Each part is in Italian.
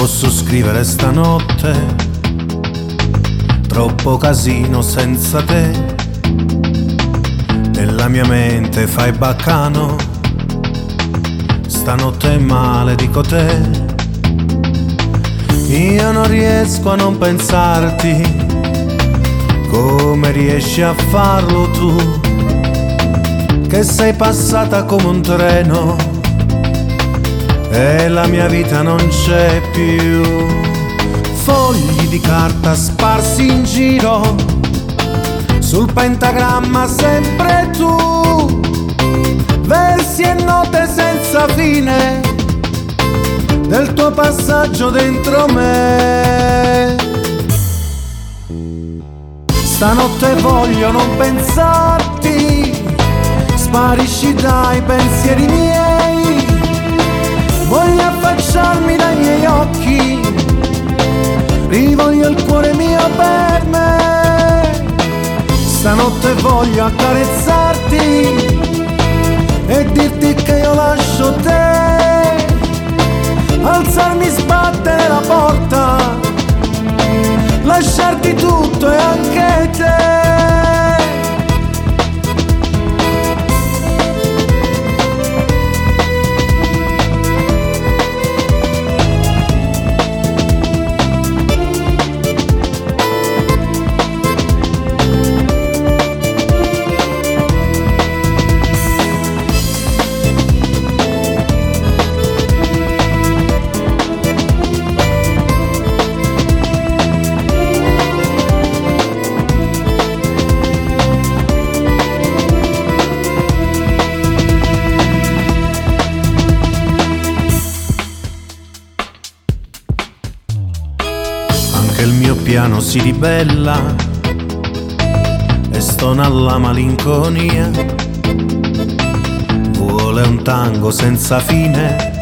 posso scrivere stanotte, troppo casino senza te. Nella mia mente fai baccano, stanotte male dico te. Io non riesco a non pensarti, come riesci a farlo tu, che sei passata come un treno e la mia vita non c'è più. Fogli di carta sparsi in giro, sul pentagramma sempre tu, versi e note senza fine del tuo passaggio dentro me. Stanotte voglio non pensarti, sparisci dai pensieri miei voglio affacciarmi dai miei occhi, rivoglio il cuore mio per me. Stanotte voglio accarezzarti e dirti che io lascio te, alzarmi, sbattere la porta, lasciarti tutto piano si ribella e stona la malinconia. Vuole un tango senza fine,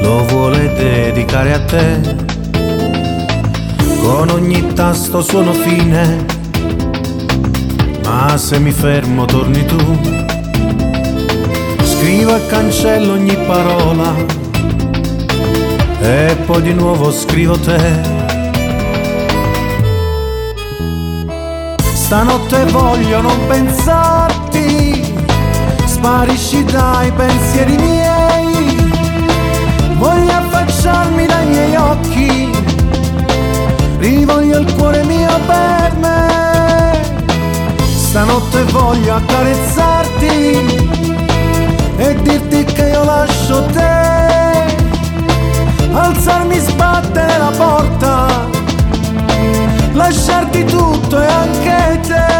lo vuole dedicare a te. Con ogni tasto suono fine, ma se mi fermo torni tu. Scrivo e cancello ogni parola e poi di nuovo scrivo te. Stanotte voglio non pensarti, sparisci dai pensieri miei, voglio affacciarmi dai miei occhi, rivoglio il cuore mio per me. Stanotte voglio accarezzarti e dirti che io lascio lasciarti tutto e anche te.